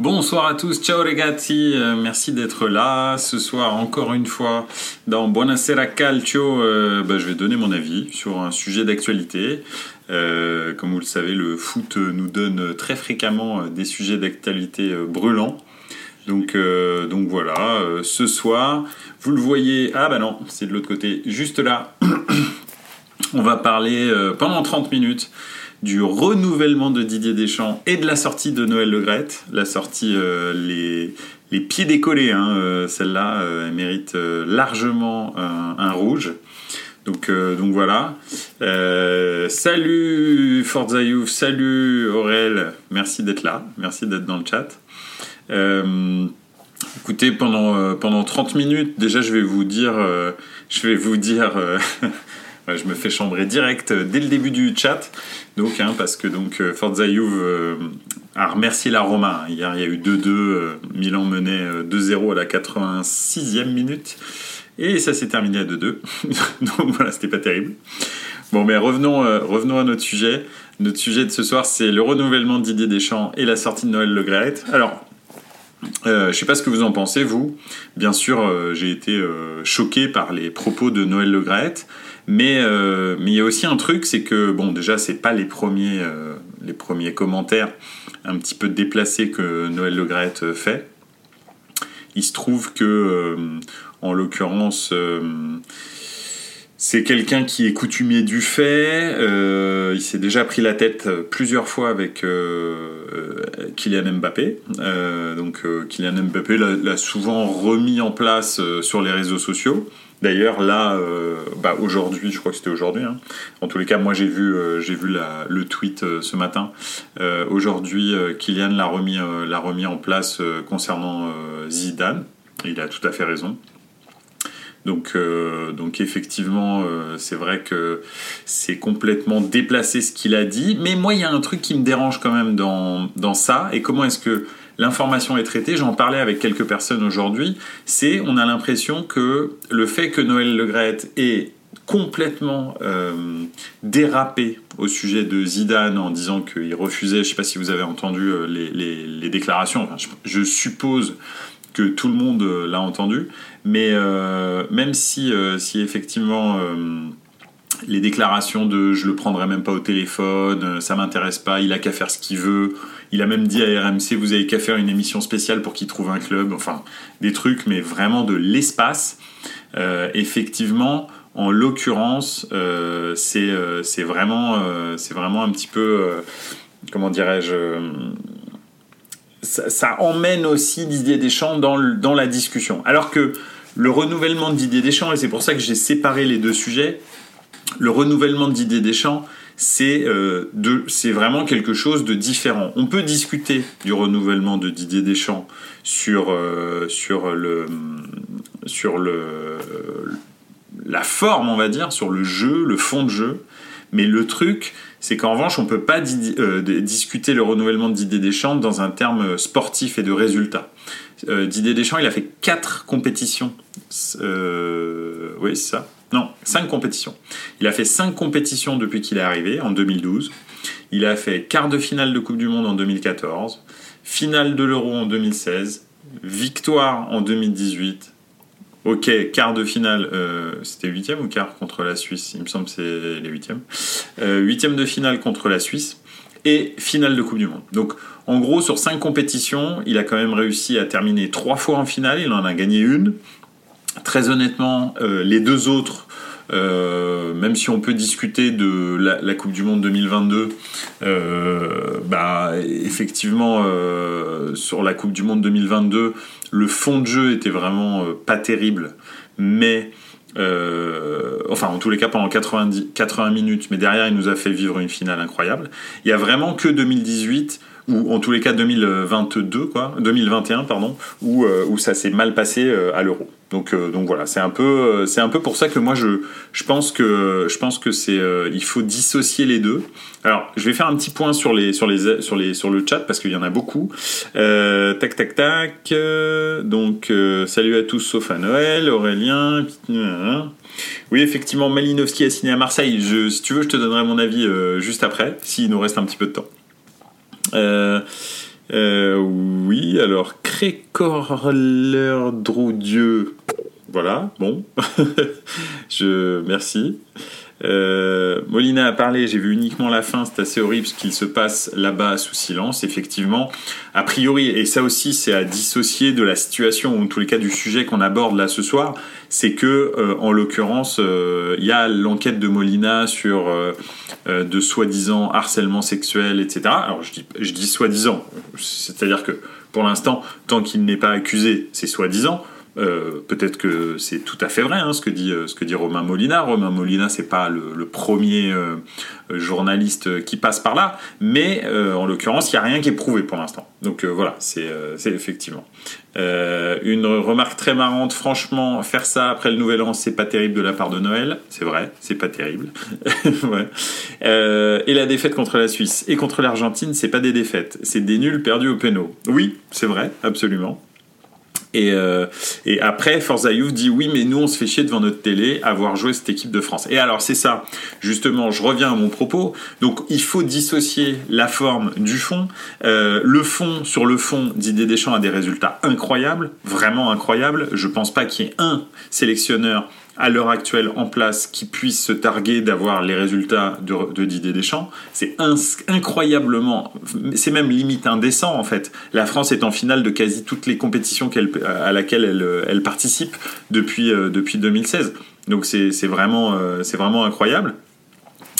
Bonsoir à tous, ciao ragazzi, euh, merci d'être là. Ce soir, encore une fois, dans Buonasera Calcio, euh, bah, je vais donner mon avis sur un sujet d'actualité. Euh, comme vous le savez, le foot nous donne très fréquemment des sujets d'actualité brûlants. Donc, donc voilà, ce soir, vous le voyez, ah bah non, c'est de l'autre côté, juste là, on va parler pendant 30 minutes du renouvellement de Didier Deschamps et de la sortie de Noël Le Graët. La sortie, euh, les, pieds décollés, hein, euh, celle-là, euh, elle mérite largement un, rouge. Donc, donc voilà. salut Forza Youth, salut Aurel, merci d'être là, merci d'être dans le chat. écoutez, pendant, pendant 30 minutes, déjà je vais vous dire, je vais vous dire je me fais chambrer direct dès le début du chat. Donc, hein, parce que donc euh, Forza euh, a remercié la Roma. Hier, il y a eu 2-2. Euh, Milan menait 2-0 à la 86e minute. Et ça s'est terminé à 2-2. donc voilà, c'était pas terrible. Bon, mais revenons, revenons à notre sujet. Notre sujet de ce soir, c'est le renouvellement de Didier Deschamps et la sortie de Noël Le Graët. Alors, euh, je sais pas ce que vous en pensez, vous. Bien sûr, j'ai été choqué par les propos de Noël Le Graët. Euh, mais il y a aussi un truc, c'est que bon, déjà c'est pas les premiers euh, les premiers commentaires un petit peu déplacés que Noël Le Graët fait. Il se trouve que euh, en l'occurrence c'est quelqu'un qui est coutumier du fait. il s'est déjà pris la tête plusieurs fois avec Kylian Mbappé. donc Kylian Mbappé l'a souvent remis en place sur les réseaux sociaux. D'ailleurs, là, euh, bah, aujourd'hui, je crois que c'était aujourd'hui. Hein. En tous les cas, moi, j'ai vu, euh, le tweet euh, ce matin. aujourd'hui, Kylian l'a remis, l'a remis en place concernant Zidane. Il a tout à fait raison. Donc, donc effectivement, c'est vrai que c'est complètement déplacé ce qu'il a dit. Mais moi, il y a un truc qui me dérange quand même dans, dans ça. Et comment est-ce que l'information est traitée, j'en parlais avec quelques personnes aujourd'hui, c'est on a l'impression que le fait que Noël Le Graët ait complètement euh, dérapé au sujet de Zidane en disant qu'il refusait, je ne sais pas si vous avez entendu euh, les, déclarations, je, suppose que tout le monde euh, l'a entendu, mais même si, si effectivement les déclarations de je le prendrai même pas au téléphone, ça m'intéresse pas, il a qu'à faire ce qu'il veut, il a même dit à RMC, vous avez qu'à faire une émission spéciale pour qu'il trouve un club. Enfin, des trucs, mais vraiment de l'espace. Euh, effectivement, en l'occurrence, euh, euh, c'est vraiment, c'est vraiment un petit peu, comment dirais-je, ça, emmène aussi Didier Deschamps dans, dans la discussion. Alors que le renouvellement de Didier Deschamps, et c'est pour ça que j'ai séparé les deux sujets, le renouvellement de Didier Deschamps, c'est euh, vraiment quelque chose de différent. On peut discuter du renouvellement de Didier Deschamps sur, euh, sur, le, sur le, la forme, on va dire, sur le jeu, le fond de jeu. Mais le truc, c'est qu'en revanche, on ne peut pas euh, discuter le renouvellement de Didier Deschamps dans un terme sportif et de résultat. Didier Deschamps, il a fait quatre compétitions. oui, c'est ça non, 5 compétitions. Il a fait 5 compétitions depuis qu'il est arrivé, en 2012. Il a fait quart de finale de Coupe du Monde en 2014, finale de l'Euro en 2016, victoire en 2018. Ok, quart de finale, euh, c'était huitième ou quart contre la Suisse? Il me semble que c'est les huitièmes. Euh, huitième de finale contre la Suisse et finale de Coupe du Monde. Donc en gros, sur 5 compétitions, il a quand même réussi à terminer 3 fois en finale, il en a gagné une, Très honnêtement, euh, les deux autres, euh, même si on peut discuter de la, Coupe du Monde 2022, euh, bah, effectivement, sur la Coupe du Monde 2022, le fond de jeu était vraiment pas terrible, mais enfin en tous les cas pendant 90, 80 minutes, mais derrière il nous a fait vivre une finale incroyable. Il y a vraiment que 2018 ou en tous les cas 2022 quoi, 2021 pardon, où ça s'est mal passé à l'Euro. Donc, euh, donc voilà, c'est un peu, euh, c'est un peu pour ça que moi je, je pense que, je pense que c'est, euh, il faut dissocier les deux. Alors, je vais faire un petit point sur les, sur les, sur les, sur le chat parce qu'il y en a beaucoup. tac, tac, tac. donc, salut à tous sauf à Noël, Aurélien. Oui, effectivement, Malinowski a signé à Marseille. Je, si tu veux, je te donnerai mon avis juste après, s'il nous reste un petit peu de temps. oui, alors Crécorler Dieu. Voilà, bon. je merci. Euh, Molina a parlé, j'ai vu uniquement la fin, c'est assez horrible ce qu'il se passe là-bas sous silence, effectivement. A priori, et ça aussi c'est à dissocier de la situation, ou en tous les cas du sujet qu'on aborde là ce soir, c'est que, euh, en l'occurrence, euh, il y a l'enquête de Molina sur de soi-disant harcèlement sexuel, etc. Alors je dis, je dis soi-disant, c'est-à-dire que pour l'instant, tant qu'il n'est pas accusé, c'est soi-disant. Euh, peut-être que c'est tout à fait vrai hein, ce, que dit, euh, ce que dit Romain Molina. Romain Molina, c'est pas le, premier euh, journaliste qui passe par là, mais en l'occurrence, il n'y a rien qui est prouvé pour l'instant. Donc voilà, c'est effectivement. une remarque très marrante, franchement, faire ça après le nouvel an, c'est pas terrible de la part de Noël. C'est vrai, c'est pas terrible. et la défaite contre la Suisse et contre l'Argentine, c'est pas des défaites, c'est des nuls perdus au pénal. Oui, c'est vrai, absolument. Et, euh, et après, Forza Youth dit oui, mais nous, on se fait chier devant notre télé à voir jouer cette équipe de France. Et alors, c'est ça, justement, je reviens à mon propos. Donc, il faut dissocier la forme du fond. Euh, le fond, sur le fond, Didier Deschamps a des résultats incroyables, vraiment incroyables. Je pense pas qu'il y ait un sélectionneur à l'heure actuelle en place qui puisse se targuer d'avoir les résultats de, Didier Deschamps. C'est incroyablement, c'est même limite indécent en fait. La France est en finale de quasi toutes les compétitions à laquelle elle, participe depuis, euh, depuis 2016. Donc c'est vraiment, euh, c'est vraiment incroyable.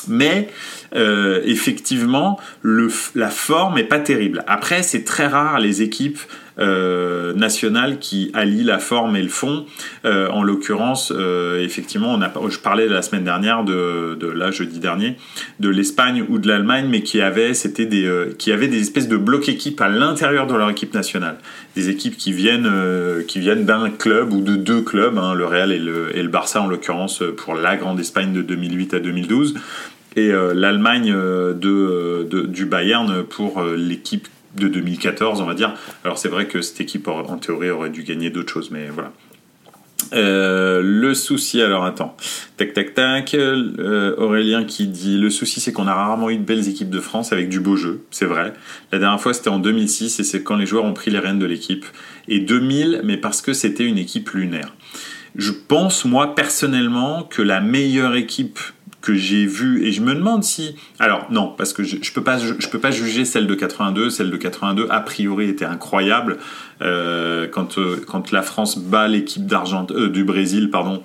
Mais euh, effectivement, la forme est pas terrible. Après, c'est très rare les équipes euh, nationale qui allie la forme et le fond. Euh, en l'occurrence, effectivement, je parlais la semaine dernière de, de jeudi dernier de l'Espagne ou de l'Allemagne, mais qui avait c'était des qui avaient des espèces de blocs équipes à l'intérieur de leur équipe nationale, des équipes qui viennent qui viennent d'un club ou de deux clubs, hein, le Real et le Barça en l'occurrence pour la grande Espagne de 2008 à 2012 et l'Allemagne de, de, du Bayern pour l'équipe de 2014, on va dire. Alors c'est vrai que cette équipe, en théorie, aurait dû gagner d'autres choses, mais voilà. Euh, le souci, alors attends, tac tac tac, euh, Aurélien qui dit le souci c'est qu'on a rarement eu de belles équipes de France avec du beau jeu, c'est vrai. La dernière fois c'était en 2006 et c'est quand les joueurs ont pris les rênes de l'équipe. Et 2000, mais parce que c'était une équipe lunaire. Je pense moi personnellement que la meilleure équipe que j'ai vu et je me demande si alors non parce que je, je peux pas je, peux pas juger celle de 82 celle de 82 a priori était incroyable euh, quand euh, quand la France bat l'équipe d'Argent euh, du Brésil pardon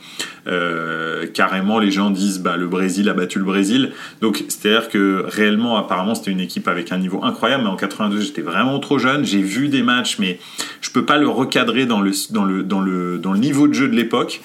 carrément les gens disent bah le Brésil a battu le Brésil. Donc c'est à dire que réellement apparemment c'était une équipe avec un niveau incroyable mais en 82 j'étais vraiment trop jeune j'ai vu des matchs mais je peux pas le recadrer dans le dans le dans le dans le niveau de jeu de l'époque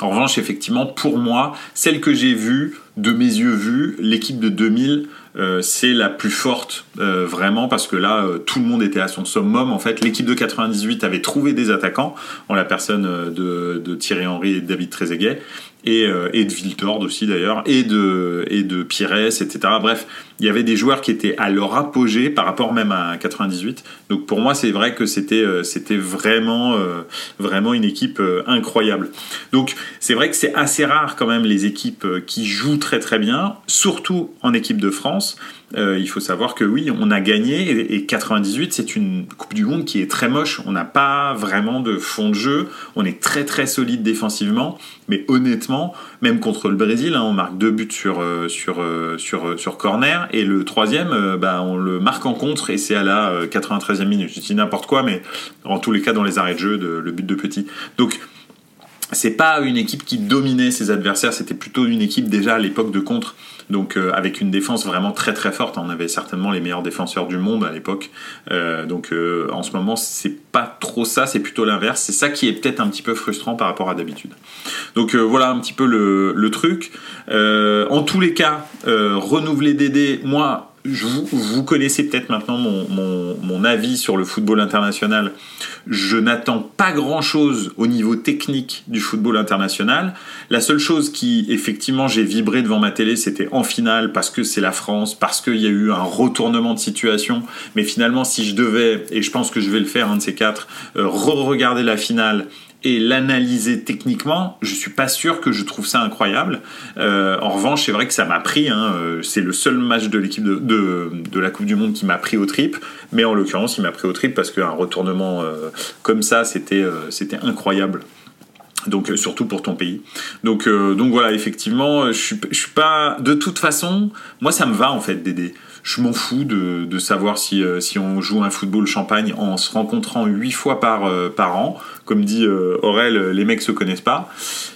en revanche, effectivement, pour moi, celle que j'ai vue, de mes yeux vus, l'équipe de 2000, euh, c'est la plus forte euh, vraiment parce que là euh, tout le monde était à son summum en fait l'équipe de 98 avait trouvé des attaquants en la personne de, Thierry Henry et David Trezeguet et, de Viltord aussi d'ailleurs et de et de Pires etc bref il y avait des joueurs qui étaient à leur apogée par rapport même à 98. Donc pour moi, c'est vrai que c'était vraiment vraiment une équipe incroyable. Donc c'est vrai que c'est assez rare quand même les équipes qui jouent très très bien, surtout en équipe de France. Euh, il faut savoir que oui, on a gagné et, 98, c'est une Coupe du Monde qui est très moche. On n'a pas vraiment de fond de jeu. On est très très solide défensivement, mais honnêtement, même contre le Brésil, hein, on marque deux buts sur euh, euh, corner et le troisième, bah, on le marque en contre et c'est à la 93e minute. Je dis n'importe quoi, mais en tous les cas dans les arrêts de jeu, le but de petit. Donc c'est pas une équipe qui dominait ses adversaires, c'était plutôt une équipe déjà à l'époque de contre, donc euh, avec une défense vraiment très très forte. On avait certainement les meilleurs défenseurs du monde à l'époque, euh, donc euh, en ce moment c'est pas trop ça, c'est plutôt l'inverse. C'est ça qui est peut-être un petit peu frustrant par rapport à d'habitude. Donc voilà un petit peu le, le truc. en tous les cas, renouveler Dédé, moi vous, connaissez peut-être maintenant mon, avis sur le football international. Je n'attends pas grand-chose au niveau technique du football international. La seule chose qui, effectivement, j'ai vibré devant ma télé, c'était en finale, parce que c'est la France, parce qu'il y a eu un retournement de situation. Mais finalement, si je devais, et je pense que je vais le faire, un de ces quatre, euh, re-regarder la finale et l'analyser techniquement, je suis pas sûr que je trouve ça incroyable. Euh, en revanche, c'est vrai que ça m'a pris. Hein, euh, c'est le seul match de l'équipe de, de, la Coupe du Monde qui m'a pris au trip. Mais en l'occurrence, il m'a pris au trip parce qu'un retournement comme ça, c'était c'était incroyable donc surtout pour ton pays. Donc donc voilà, effectivement, je suis je suis pas de toute façon, moi ça me va en fait d'aider je m'en fous de, savoir si, euh, si, on joue un football champagne en se rencontrant huit fois par, euh, an. Comme dit euh, Aurel, les mecs se connaissent pas.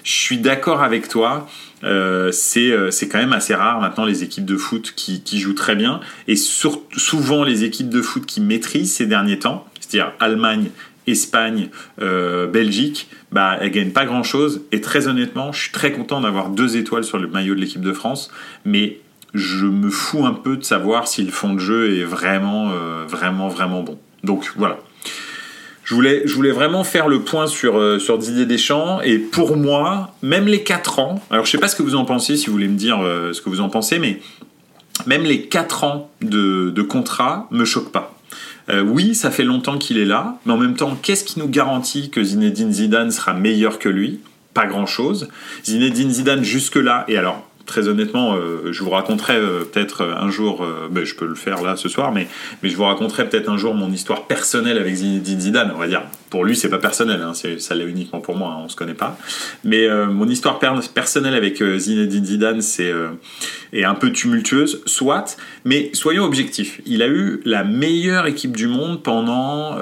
Je suis d'accord avec toi. c'est quand même assez rare maintenant les équipes de foot qui, jouent très bien et souvent les équipes de foot qui maîtrisent ces derniers temps, c'est-à-dire Allemagne, Espagne, Belgique, bah elles gagnent pas grand chose et très honnêtement, je suis très content d'avoir deux étoiles sur le maillot de l'équipe de France, mais je me fous un peu de savoir si le fond de jeu est vraiment, euh, vraiment, vraiment bon. Donc voilà. Je voulais, je voulais vraiment faire le point sur, euh, sur Didier Deschamps. Et pour moi, même les 4 ans, alors je sais pas ce que vous en pensez, si vous voulez me dire euh, ce que vous en pensez, mais même les 4 ans de, de contrat me choquent pas. oui, ça fait longtemps qu'il est là, mais en même temps, qu'est-ce qui nous garantit que Zinedine Zidane sera meilleur que lui? Pas grand-chose. Zinedine Zidane jusque-là, et alors très honnêtement, euh, je vous raconterai euh, peut-être un jour, euh, ben, je peux le faire là ce soir, mais, mais je vous raconterai peut-être un jour mon histoire personnelle avec Zinedine Zidane. On va dire, pour lui, c'est pas personnel, hein, ça l'est uniquement pour moi, hein, on se connaît pas. Mais mon histoire personnelle avec Zinedine Zidane, c'est est un peu tumultueuse, soit. Mais soyons objectifs. Il a eu la meilleure équipe du monde pendant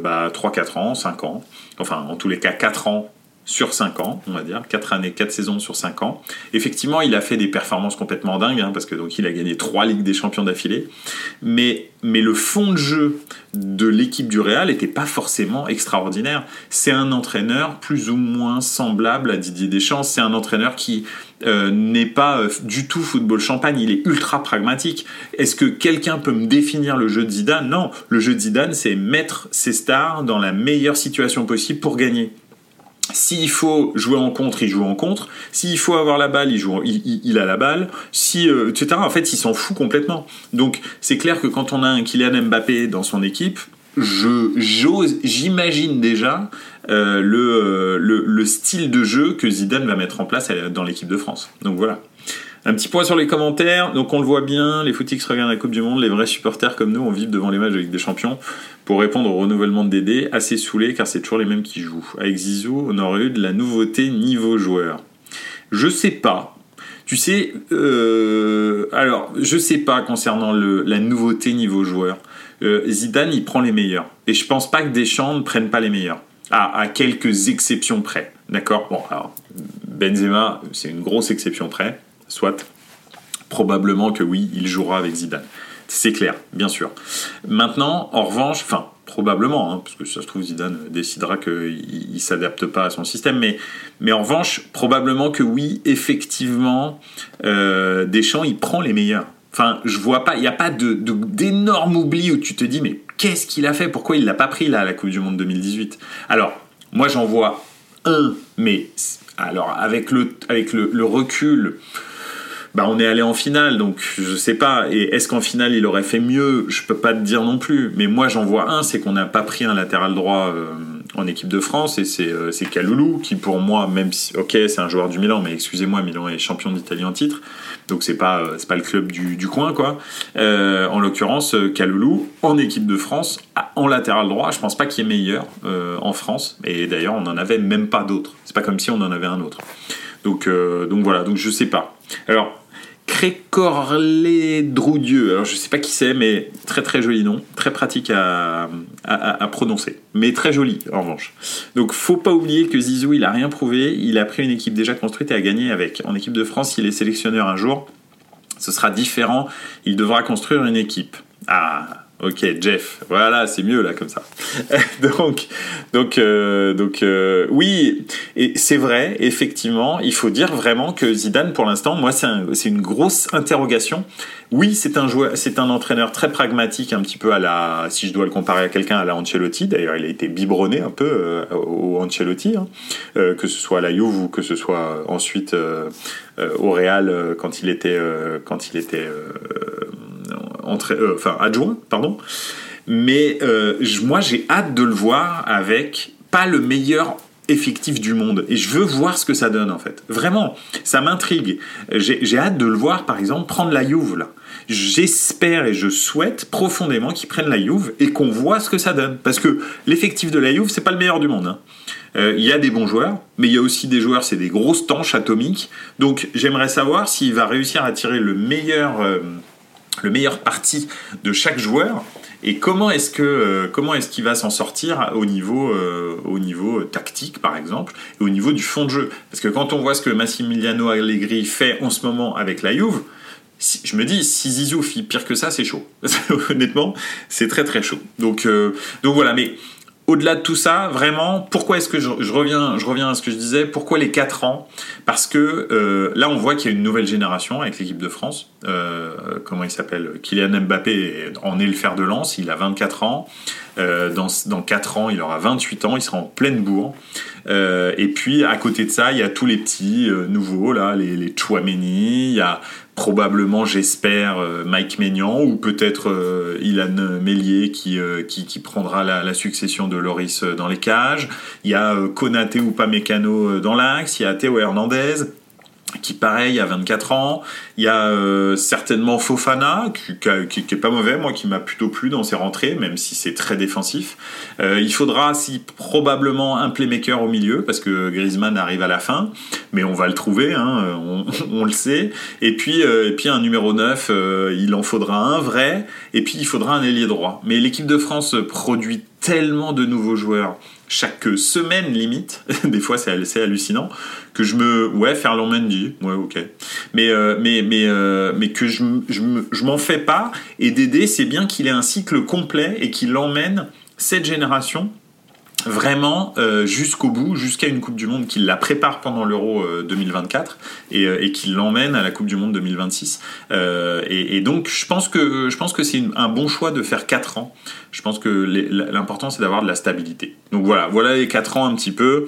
bah, 3-4 ans, 5 ans. Enfin, en tous les cas, 4 ans sur 5 ans, on va dire, 4 années, 4 saisons sur 5 ans. Effectivement, il a fait des performances complètement dingues, hein, parce que donc il a gagné 3 Ligues des Champions d'affilée, mais, mais le fond de jeu de l'équipe du Real n'était pas forcément extraordinaire. C'est un entraîneur plus ou moins semblable à Didier Deschamps, c'est un entraîneur qui euh, n'est pas euh, du tout football champagne, il est ultra pragmatique. Est-ce que quelqu'un peut me définir le jeu de Zidane? Non, le jeu de Zidane, c'est mettre ses stars dans la meilleure situation possible pour gagner. S'il faut jouer en contre, il joue en contre. S'il faut avoir la balle, il, a la balle. Si, euh, etc. En fait, il s'en fout complètement. Donc, c'est clair que quand on a un Kylian Mbappé dans son équipe, je j'ose, j'imagine déjà euh, le, le, le, style de jeu que Zidane va mettre en place dans l'équipe de France. Donc voilà. Un petit point sur les commentaires. Donc on le voit bien, les footix regardent la Coupe du Monde, les vrais supporters comme nous, on vit devant les matchs Ligue des Champions pour répondre au renouvellement de Dédé. Assez saoulé car c'est toujours les mêmes qui jouent. Avec Zizou, on aurait eu de la nouveauté niveau joueur. Je sais pas. Tu sais, euh, alors je sais pas concernant la nouveauté niveau joueur. Euh, Zidane, il prend les meilleurs. Et je pense pas que Deschamps ne prenne pas les meilleurs. À quelques exceptions près. D'accord? Bon, alors, Benzema, c'est une grosse exception près soit. Probablement que oui, il jouera avec Zidane. C'est clair, bien sûr. Maintenant, en revanche, enfin, probablement, hein, parce que ça se trouve, Zidane décidera qu'il ne s'adapte pas à son système, mais, mais en revanche, probablement que oui, effectivement, euh, Deschamps, il prend les meilleurs. Enfin, je vois pas, il n'y a pas d'énorme oubli où tu te dis, mais qu'est-ce qu'il a fait? Pourquoi il l'a pas pris là à la Coupe du Monde 2018 Alors, moi j'en vois un, mais alors avec le, avec le recul, bah, on est allé en finale, donc je sais pas. Et est-ce qu'en finale il aurait fait mieux? Je peux pas te dire non plus. Mais moi j'en vois un, c'est qu'on n'a pas pris un latéral droit euh, en équipe de France et c'est euh, qui pour moi, même si ok c'est un joueur du Milan, mais excusez-moi, Milan est champion d'Italie en titre, donc c'est pas euh, c'est pas le club du, coin quoi. en l'occurrence Kaloulou en équipe de France en latéral droit, je pense pas qu'il est meilleur en France. Et d'ailleurs on n'en avait même pas d'autres. C'est pas comme si on en avait un autre. Donc, donc voilà, donc je sais pas. Alors, Crécorlé Droudieu. Alors je sais pas qui c'est, mais très très joli nom, très pratique à, à, prononcer, mais très joli en revanche. Donc faut pas oublier que Zizou il a rien prouvé, il a pris une équipe déjà construite et a gagné avec. En équipe de France, il est sélectionneur un jour, ce sera différent, il devra construire une équipe. Ah Ok, Jeff. Voilà, c'est mieux là comme ça. donc, donc, euh, donc, euh, oui, et c'est vrai, effectivement, il faut dire vraiment que Zidane, pour l'instant, moi, c'est une grosse interrogation. Oui, c'est un joueur, c'est un entraîneur très pragmatique, un petit peu à la, si je dois le comparer à quelqu'un, à la Ancelotti. D'ailleurs, il a été biberonné un peu euh, au Ancelotti, hein. que ce soit à la Juve ou que ce soit ensuite au Real quand il était, quand il était euh, enfin adjoint, pardon. Mais euh, moi, j'ai hâte de le voir avec pas le meilleur effectif du monde. Et je veux voir ce que ça donne en fait. Vraiment, ça m'intrigue. J'ai hâte de le voir par exemple prendre la Juve là. J'espère et je souhaite profondément qu'ils prennent la Juve et qu'on voit ce que ça donne. Parce que l'effectif de la Juve, c'est pas le meilleur du monde. Hein. Euh, il y a des bons joueurs, mais il y a aussi des joueurs, c'est des grosses tanches atomiques. Donc j'aimerais savoir s'il va réussir à tirer le meilleur, euh, le meilleur parti de chaque joueur et comment est-ce que euh, comment est-ce qu'il va s'en sortir au niveau au niveau tactique par exemple et au niveau du fond de jeu? Parce que quand on voit ce que Massimiliano Allegri fait en ce moment avec la Juve je me dis, si Zizou fit pire que ça, c'est chaud. Honnêtement, c'est très très chaud. Donc, donc voilà, mais au-delà de tout ça, vraiment, pourquoi est-ce que je, reviens, je reviens à ce que je disais, pourquoi les 4 ans? Parce que euh, là, on voit qu'il y a une nouvelle génération avec l'équipe de France. Euh, comment il s'appelle? Kylian Mbappé en est le fer de lance, il a 24 ans. Euh, dans, dans 4 ans, il aura 28 ans, il sera en pleine bourre. et puis, à côté de ça, il y a tous les petits nouveaux, là, les, Chouameni, probablement, j'espère, euh, Mike Maignan ou peut-être euh, Ilan Mellier qui, euh, qui, qui, prendra la, la, succession de Loris dans les cages. Il y a Konaté ou Pamecano dans l'axe. Il y a Théo Hernandez qui pareil a 24 ans. Il y a euh, certainement Fofana qui, qui, est pas mauvais, moi qui m'a plutôt plu dans ses rentrées, même si c'est très défensif. Euh, il faudra si probablement un playmaker au milieu parce que Griezmann arrive à la fin, mais on va le trouver, hein, on, on, le sait. Et puis euh, et puis un numéro 9, il en faudra un vrai, et puis il faudra un ailier droit. Mais l'équipe de France produit tellement de nouveaux joueurs chaque semaine limite, des fois c'est hallucinant, que je me... Ouais, Ferland Mendy, ouais, ok. Mais, euh, mais, mais, euh, mais que je, je, je m'en fais pas, et Dédé, c'est bien qu'il ait un cycle complet et qu'il emmène cette génération vraiment euh, jusqu'au bout, jusqu'à une Coupe du Monde qui la prépare pendant l'Euro 2024 euh, et, euh, et qui l'emmène à la Coupe du Monde 2026. Et, et, donc je pense que je pense que c'est un bon choix de faire 4 ans. Je pense que l'important c'est d'avoir de la stabilité. Donc voilà, voilà les 4 ans un petit peu.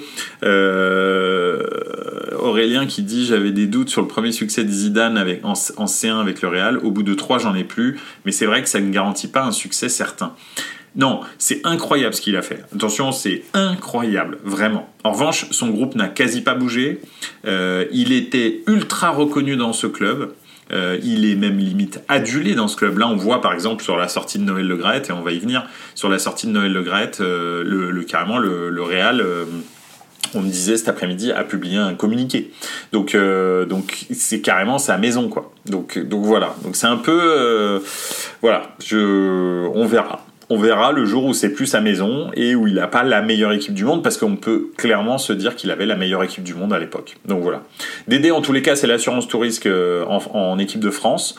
Aurélien qui dit j'avais des doutes sur le premier succès de Zidane avec, en, en C1 avec le Real. Au bout de 3 j'en ai plus, mais c'est vrai que ça ne garantit pas un succès certain. Non, c'est incroyable ce qu'il a fait. Attention, c'est incroyable, vraiment. En revanche, son groupe n'a quasi pas bougé. Euh, il était ultra reconnu dans ce club. Euh, il est même limite adulé dans ce club-là. On voit par exemple sur la sortie de Noël Le Gret, et on va y venir, sur la sortie de Noël Le Gret, euh, le, carrément le, Real on me disait cet après-midi a publié un communiqué. Donc c'est carrément sa maison quoi. Donc voilà. Donc c'est un peu voilà, on verra on verra le jour où c'est plus sa maison et où il n'a pas la meilleure équipe du monde parce qu'on peut clairement se dire qu'il avait la meilleure équipe du monde à l'époque. Donc voilà. Dédé en tous les cas c'est l'assurance tout euh, en, équipe de France.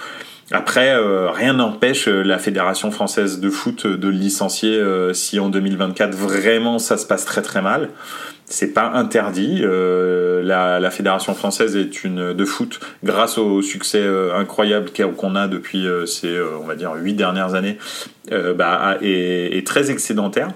Après, euh, rien n'empêche euh, la Fédération française de foot de le licencier si en 2024 vraiment ça se passe très très mal c'est pas interdit. Euh, la, fédération française est une de foot grâce au succès euh, incroyable qu'on a depuis euh, ces, on va dire, huit dernières années, bah, est, très excédentaire.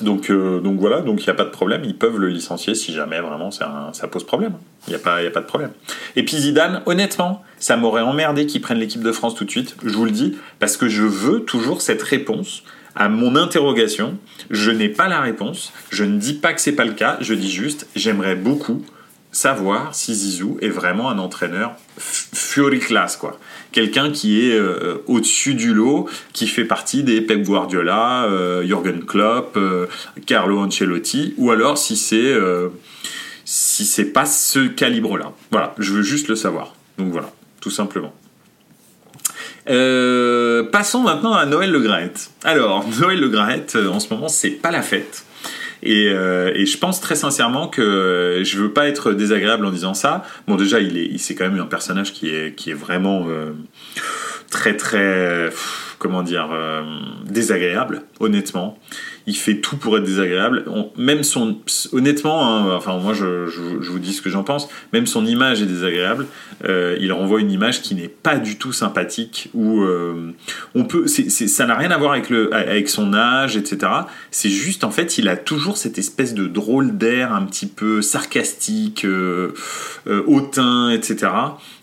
Donc, donc voilà, donc il n'y a pas de problème, ils peuvent le licencier si jamais vraiment ça, pose problème. Il n'y a, pas, a pas de problème. Et puis Zidane, honnêtement, ça m'aurait emmerdé qu'il prenne l'équipe de France tout de suite, je vous le dis, parce que je veux toujours cette réponse à mon interrogation. Je n'ai pas la réponse. Je ne dis pas que c'est pas le cas. Je dis juste, j'aimerais beaucoup savoir si Zizou est vraiment un entraîneur fury class quoi. Quelqu'un qui est euh, au-dessus du lot, qui fait partie des Pep Guardiola, euh, Jürgen Klopp, euh, Carlo Ancelotti, ou alors si c'est si c'est pas ce calibre-là. Voilà, je veux juste le savoir. Donc voilà, tout simplement. Euh, passons maintenant à Noël Le Graët. Alors, Noël Le Graët, euh, en ce moment, c'est pas la fête. Et, euh, et, je pense très sincèrement que je veux pas être désagréable en disant ça. Bon, déjà, il est, c'est quand même un personnage qui est, qui est vraiment très, très, comment dire, désagréable, honnêtement il fait tout pour être désagréable. même son, honnêtement, hein, enfin moi je, vous dis ce que j'en pense, même son image est désagréable. Euh, il renvoie une image qui n'est pas du tout sympathique. Où euh, on peut, ça n'a rien à voir avec le, avec son âge, etc. C'est juste en fait, il a toujours cette espèce de drôle d'air un petit peu sarcastique, euh, hautain, etc.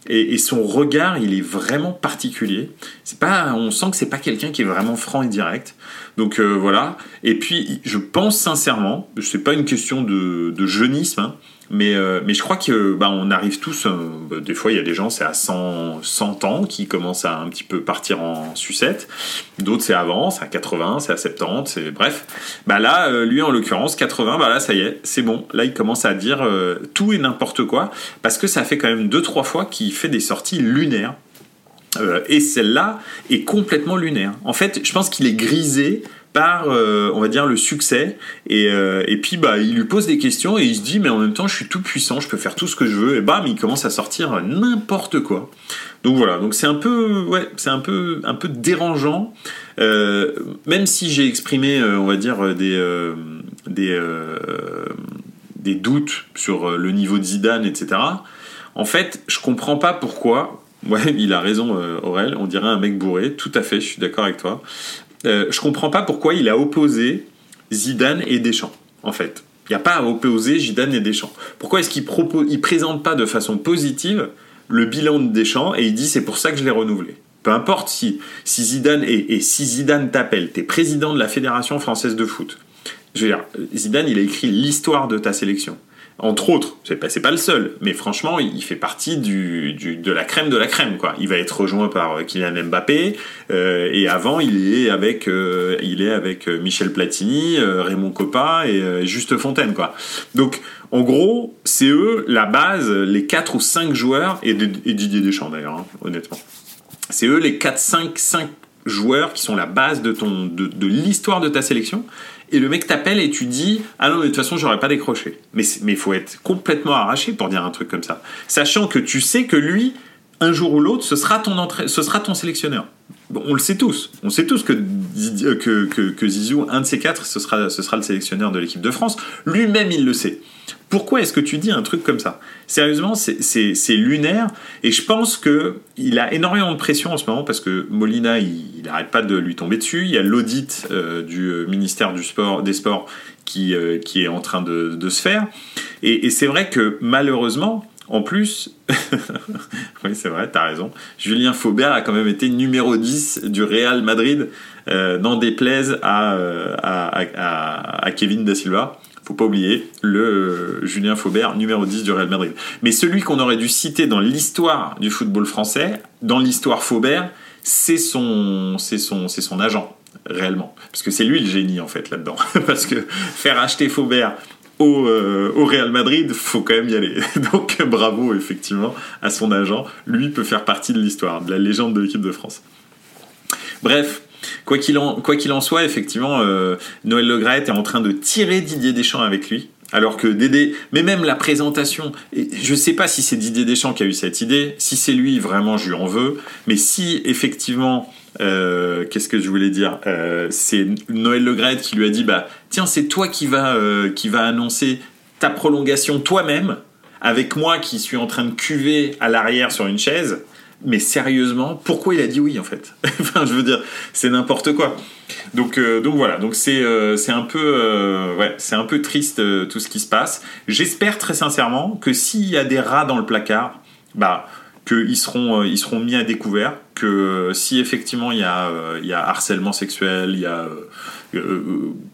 Et, son regard, il est vraiment particulier. C'est pas, on sent que c'est pas quelqu'un qui est vraiment franc et direct. Donc voilà. Et puis, je pense sincèrement, c'est pas une question de, jeunisme, hein, mais, euh, mais je crois que bah, on arrive tous. Euh, bah, des fois, il y a des gens, c'est à 100, 100 ans qui commencent à un petit peu partir en sucette. D'autres, c'est avant, c'est à 80, c'est à 70, c'est bref. Bah là, euh, lui en l'occurrence, 80, bah là, ça y est, c'est bon. Là, il commence à dire tout et n'importe quoi parce que ça fait quand même deux trois fois qu'il fait des sorties lunaires. Et celle-là est complètement lunaire. En fait, je pense qu'il est grisé par, euh, on va dire, le succès. Et, euh, et, puis, bah, il lui pose des questions et il se dit, mais en même temps, je suis tout puissant, je peux faire tout ce que je veux. Et bam, il commence à sortir n'importe quoi. Donc voilà, donc c'est un peu, ouais, c'est un peu, un peu dérangeant. Euh, même si j'ai exprimé, on va dire, des, des, des doutes sur le niveau de Zidane, etc. En fait, je comprends pas pourquoi. Ouais, il a raison, Aurel. On dirait un mec bourré. Tout à fait, je suis d'accord avec toi. Euh, je comprends pas pourquoi il a opposé Zidane et Deschamps, en fait. Il n'y a pas à opposer Zidane et Deschamps. Pourquoi est-ce qu'il ne présente pas de façon positive le bilan de Deschamps et il dit c'est pour ça que je l'ai renouvelé? Peu importe si, si Zidane et si Zidane t'appelle, t'es président de la Fédération française de foot. Je veux dire, Zidane, il a écrit l'histoire de ta sélection entre autres, c'est pas, pas le seul, mais franchement, il fait partie de la crème de la crème, quoi. Il va être rejoint par euh, Kylian Mbappé, euh, et avant, il est avec, euh, il est avec Michel Platini, Raymond Coppa et Juste Fontaine, quoi. Donc, en gros, c'est eux la base, les 4 ou 5 joueurs, et, Didier Deschamps d'ailleurs, hein, honnêtement. C'est eux les 4, 5, 5 joueurs qui sont la base de l'histoire de ta sélection et le mec t'appelle et tu dis ah non mais de toute façon j'aurais pas décroché mais mais faut être complètement arraché pour dire un truc comme ça. Sachant que tu sais que lui un jour ou l'autre ce sera ton entrée, ce sera ton sélectionneur on le sait tous on sait tous que, que, Zizou un de ces quatre ce sera ce sera le sélectionneur de l'équipe de France lui-même il le sait pourquoi est-ce que tu dis un truc comme ça? Sérieusement, c'est lunaire et je pense que il a énormément de pression en ce moment parce que Molina, il n'arrête pas de lui tomber dessus. Il y a l'audit euh, du euh, ministère du sport, des Sports qui, euh, qui est en train de, se faire. Et c'est vrai que malheureusement, en plus, oui c'est vrai, t'as raison, Julien Faubert a quand même été numéro 10 du Real Madrid, euh, n'en déplaise à, à, Kevin Da Silva faut pas oublier, le euh, Julien Faubert, numéro 10 du Real Madrid. Mais celui qu'on aurait dû citer dans l'histoire du football français, dans l'histoire Faubert, c'est son, c'est son, c'est son agent, réellement. Parce que c'est lui le génie, en fait, là-dedans. Parce que faire acheter Faubert au, euh, au, Real Madrid, faut quand même y aller. Donc bravo effectivement à son agent. Lui peut faire partie de l'histoire, de la légende de l'équipe de France. Bref, Quoi qu'il en, en, soit, effectivement, euh, Noël Le est en train de tirer Didier Deschamps avec lui. Alors que Dédé, mais même la présentation, je ne sais pas si c'est Didier Deschamps qui a eu cette idée, si c'est lui, vraiment, je lui en veux, mais si effectivement, euh, qu'est-ce que je voulais dire, euh, c'est Noël Le qui lui a dit, bah tiens, c'est toi qui va, qui va annoncer ta prolongation toi-même, avec moi qui suis en train de cuver à l'arrière sur une chaise, mais sérieusement, pourquoi il a dit oui en fait Enfin, je veux dire, c'est n'importe quoi. Donc, euh, donc voilà, donc c'est euh, c'est un peu euh, ouais, c'est un peu triste tout ce qui se passe. J'espère très sincèrement que s'il y a des rats dans le placard, bah qu'ils seront ils seront mis à découvert. Que si effectivement il y a il y a harcèlement sexuel, il y a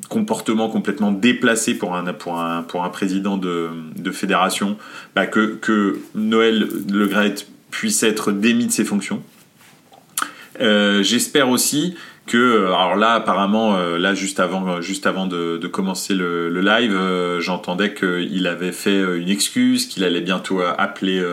comportement complètement déplacé pour un, pour un, pour un président de, de fédération, bah que, que Noël Le Gret puisse être démis de ses fonctions. Euh, j'espère aussi que, euh, alors là apparemment, euh, là juste avant, juste avant de, commencer le, live, j'entendais qu'il avait fait une excuse, qu'il allait bientôt appeler,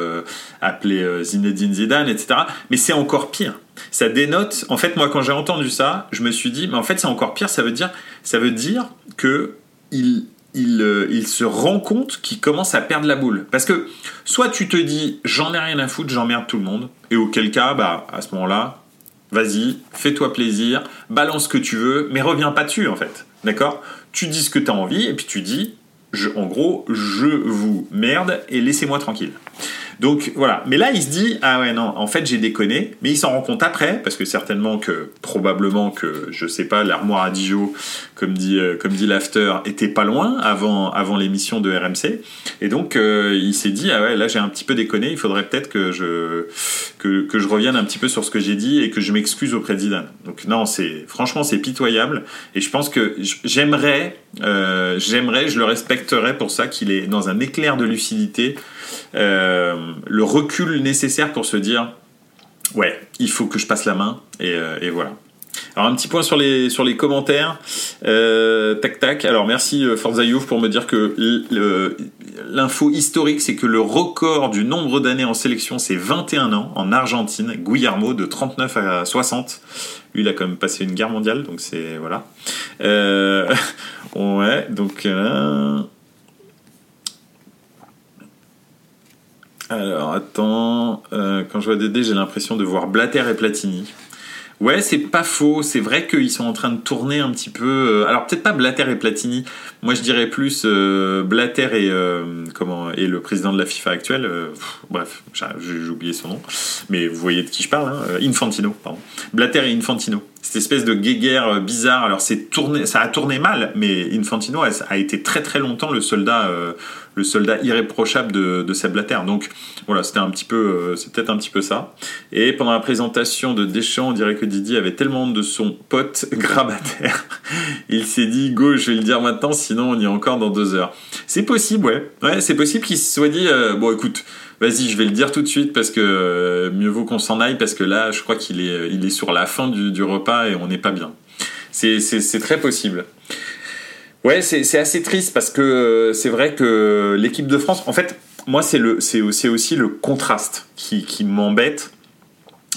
appeler Zinedine Zidane, etc. Mais c'est encore pire. Ça dénote. En fait, moi, quand j'ai entendu ça, je me suis dit, mais en fait, c'est encore pire. Ça veut dire, ça veut dire que il euh, il, se rend compte qu'il commence à perdre la boule. Parce que soit tu te dis j'en ai rien à foutre, j'emmerde tout le monde, et auquel cas, bah, à ce moment-là, vas-y, fais-toi plaisir, balance ce que tu veux, mais reviens pas dessus en fait. D'accord? Tu dis ce que tu as envie, et puis tu dis, en gros, je vous merde et laissez-moi tranquille. Donc voilà. Mais là, il se dit ah ouais non, en fait j'ai déconné. Mais il s'en rend compte après parce que certainement que probablement que je sais pas l'armoire à Dijon comme dit, euh, comme dit l'after, était pas loin avant, avant l'émission de RMC. Et donc, euh, il s'est dit, ah ouais, là j'ai un petit peu déconné, il faudrait peut-être que je, que, que, je revienne un petit peu sur ce que j'ai dit et que je m'excuse auprès de Zidane. Donc, non, c'est, franchement, c'est pitoyable. Et je pense que j'aimerais, euh, j'aimerais, je le respecterais pour ça qu'il est dans un éclair de lucidité, le recul nécessaire pour se dire, ouais, il faut que je passe la main. Et, et voilà. Alors un petit point sur les sur les commentaires. Euh, tac tac. Alors merci euh, Forza Youth pour me dire que l'info historique c'est que le record du nombre d'années en sélection c'est 21 ans en Argentine. Guillermo de 39 à 60. Lui il a quand même passé une guerre mondiale donc c'est voilà. Euh, ouais donc. Alors attends, quand je vois Dédé, j'ai l'impression de voir Blatter et Platini. Ouais, c'est pas faux. C'est vrai qu'ils sont en train de tourner un petit peu. Euh, alors peut-être pas Blatter et Platini. Moi, je dirais plus euh, Blatter et euh, comment et le président de la FIFA actuel. bref, j'ai oublié son nom, mais vous voyez de qui je parle. Hein, Infantino, pardon. Blatter et Infantino. Cette espèce de guéguerre bizarre. Alors c'est tourné, ça a tourné mal, mais Infantino a, été très très longtemps le soldat le soldat irréprochable de, de Seb. Donc voilà, c'était un petit peu, euh, c'est peut-être un petit peu ça. Et pendant la présentation de Deschamps, on dirait que Didier avait tellement de son pote grabataire. Il s'est dit, go, je vais le dire maintenant, sinon on y est encore dans deux heures. C'est possible, ouais. Ouais, c'est possible qu'il se soit dit, euh, bon écoute, vas-y, je vais le dire tout de suite parce que euh, mieux vaut qu'on s'en aille parce que là, je crois qu'il est, il est sur la fin du, du repas et on n'est pas bien. C'est très possible. Ouais, c'est assez triste parce que euh, c'est vrai que l'équipe de France, en fait, moi, c'est aussi le contraste qui, qui m'embête.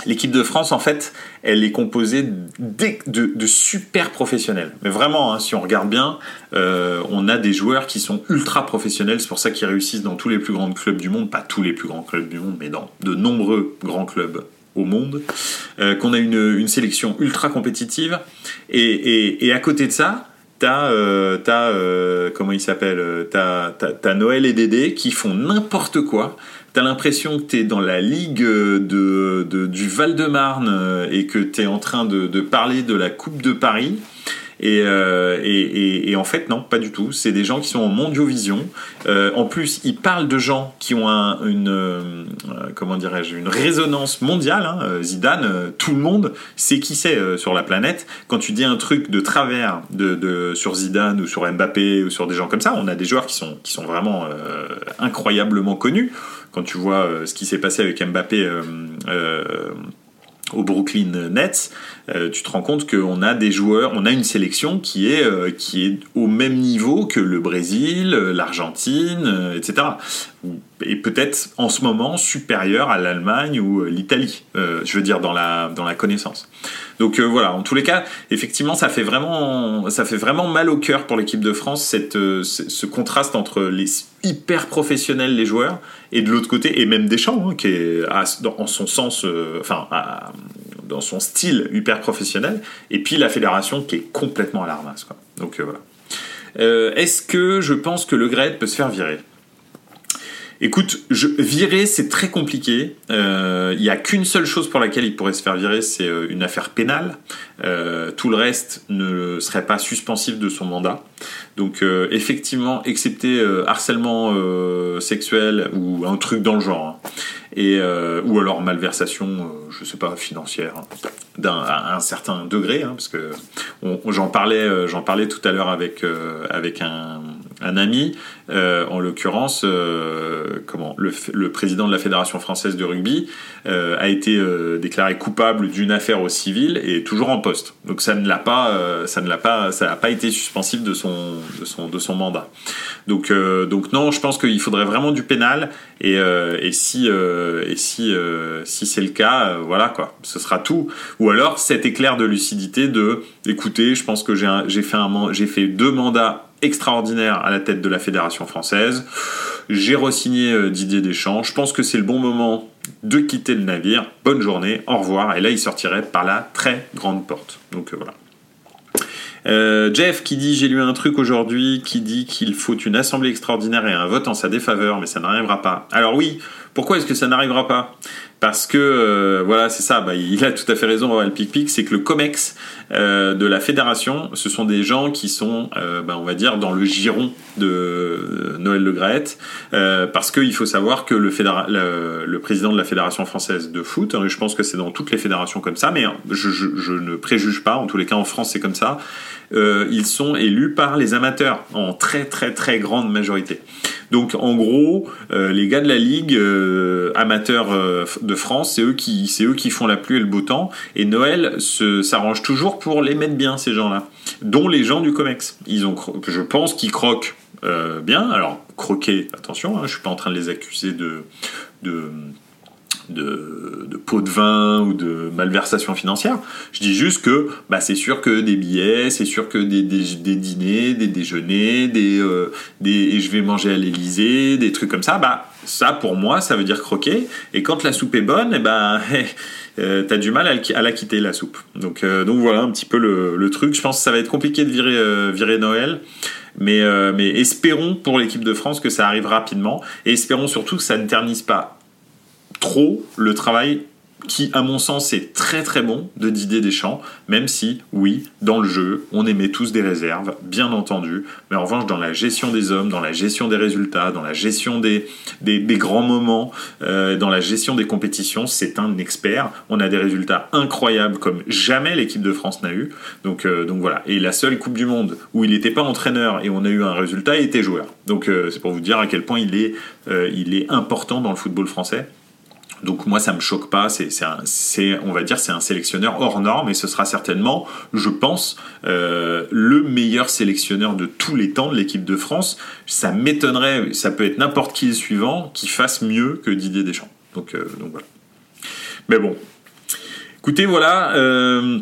L'équipe de France, en fait, elle est composée de, super professionnels. Mais vraiment, hein, si on regarde bien, euh, on a des joueurs qui sont ultra professionnels. C'est pour ça qu'ils réussissent dans tous les plus grands clubs du monde. Pas tous les plus grands clubs du monde, mais dans de nombreux grands clubs au monde. Euh, qu'on a une, sélection ultra compétitive. Et, à côté de ça, t'as, euh, euh, comment il s'appelle, t'as, Noël et Dédé qui font n'importe quoi. T'as l'impression que t'es dans la ligue de, du Val-de-Marne et que t'es en train de, parler de la Coupe de Paris. Euh, et, en fait, non, pas du tout. C'est des gens qui sont en mondiovision. Euh, en plus, ils parlent de gens qui ont une, euh, comment dirais-je, une résonance mondiale. Hein. Zidane, tout le monde sait qui c'est sur la planète. Quand tu dis un truc de travers de, sur Zidane ou sur Mbappé ou sur des gens comme ça, on a des joueurs qui sont, qui sont vraiment incroyablement connus. Quand tu vois ce qui s'est passé avec Mbappé au Brooklyn Nets, euh, tu te rends compte qu'on a des joueurs, on a une sélection qui est, euh, qui est au même niveau que le Brésil, euh, l'Argentine, etc. Et peut-être en ce moment supérieur à l'Allemagne ou l'Italie, je veux dire dans la, dans la connaissance. Donc voilà, en tous les cas, effectivement, ça fait vraiment, ça fait vraiment mal au cœur pour l'équipe de France cette, ce contraste entre les hyper professionnels les joueurs et de l'autre côté et même Deschamps hein, qui est en son sens, enfin dans son style hyper professionnel, et puis la fédération qui est complètement à la ramasse. Donc euh, voilà. Euh, est-ce que je pense que le Gret peut se faire virer? Écoute, je, virer, c'est très compliqué. Euh, il n'y a qu'une seule chose pour laquelle il pourrait se faire virer, c'est une affaire pénale. tout le reste ne serait pas suspensif de son mandat. Donc effectivement, excepté harcèlement sexuel ou un truc dans le genre. Hein et euh, ou alors malversation, euh, je sais pas financière, hein, d'un à un certain degré, hein, parce que j'en parlais, euh, j'en parlais tout à l'heure avec avec un, un ami, en l'occurrence, comment le, président de la fédération française de rugby a été déclaré coupable d'une affaire au civil et toujours en poste. Donc ça ne l'a pas, ça ne l'a pas, ça n'a pas été suspensif de son de son mandat. Donc donc non, je pense qu'il faudrait vraiment du pénal et, si euh, et si, euh, si c'est le cas, euh, voilà quoi, ce sera tout. Ou alors cet éclair de lucidité de, écoutez, je pense que j'ai fait, un, fait deux mandats extraordinaires à la tête de la fédération française. J'ai re-signé Didier Deschamps. Je pense que c'est le bon moment de quitter le navire. Bonne journée, au revoir. Et là, il sortirait par la très grande porte. Donc voilà. Jeff qui dit j'ai lu un truc aujourd'hui qui dit qu'il faut une assemblée extraordinaire et un vote en sa défaveur, mais ça n'arrivera pas. Alors oui, pourquoi est-ce que ça n'arrivera pas? Parce que euh, voilà, c'est ça. Bah, il a tout à fait raison, Royal Pic c'est que le Comex euh, de la fédération, ce sont des gens qui sont, euh, bah, on va dire, dans le giron de Noël Le Graët, parce qu'il faut savoir que le, le, président de la fédération française de foot, hein, je pense que c'est dans toutes les fédérations comme ça, mais je, ne préjuge pas. En tous les cas, en France, c'est comme ça. Ils sont élus par les amateurs en très très très grande majorité. Donc en gros, euh, les gars de la ligue euh, amateurs euh, de France, c'est eux qui c'est eux qui font la pluie et le beau temps. Et Noël s'arrange toujours pour les mettre bien ces gens-là, dont les gens du Comex. Ils ont, je pense qu'ils croquent bien. Alors croquer, attention, hein, je suis pas en train de les accuser de de, de pot de vin ou de malversation financière. Je dis juste que bah, c'est sûr que des billets, c'est sûr que des, dîners, des déjeuners, des, euh, des, et je vais manger à l'Elysée, des trucs comme ça, bah, ça pour moi ça veut dire croquer. Et quand la soupe est bonne, eh ben euh, t'as du mal à, la quitter la soupe. Donc, euh, voilà un petit peu le, truc. Je pense que ça va être compliqué de virer, virer Noël. Mais, mais espérons pour l'équipe de France que ça arrive rapidement et espérons surtout que ça ne ternisse pas trop le travail qui, à mon sens, est très très bon de Didier Deschamps, même si, oui, dans le jeu, on émet tous des réserves, bien entendu, mais en revanche, dans la gestion des hommes, dans la gestion des résultats, dans la gestion des, des, grands moments, euh, dans la gestion des compétitions, c'est un expert. On a des résultats incroyables comme jamais l'équipe de France n'a eu. Donc, euh, donc voilà. Et la seule Coupe du Monde où il n'était pas entraîneur et on a eu un résultat, il était joueur. Donc euh, c'est pour vous dire à quel point il est, il est important dans le football français. Donc moi, ça me choque pas. C'est, on va dire, c'est un sélectionneur hors norme et ce sera certainement, je pense, euh, le meilleur sélectionneur de tous les temps de l'équipe de France. Ça m'étonnerait, ça peut être n'importe qui le suivant qui fasse mieux que Didier Deschamps. Donc, euh, voilà. Mais bon, écoutez, voilà. Euh,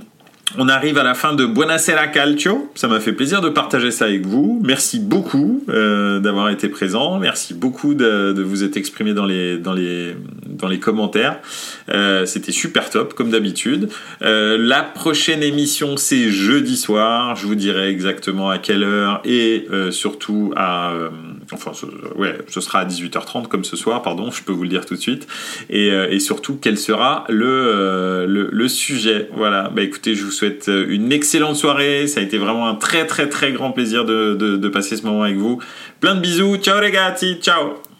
on arrive à la fin de Buonasera Calcio. Ça m'a fait plaisir de partager ça avec vous. Merci beaucoup euh, d'avoir été présent. Merci beaucoup de, vous être exprimé dans les, dans les, dans les commentaires. Euh, c'était super top, comme d'habitude. Euh, la prochaine émission, c'est jeudi soir. Je vous dirai exactement à quelle heure et surtout à... enfin, ouais, ce sera à 18h30 comme ce soir, pardon, je peux vous le dire tout de suite. Et, et surtout, quel sera le, le, le, sujet? Voilà, bah écoutez, je vous souhaite une excellente soirée. Ça a été vraiment un très très très grand plaisir de, de passer ce moment avec vous. Plein de bisous. Ciao les gars. Ciao.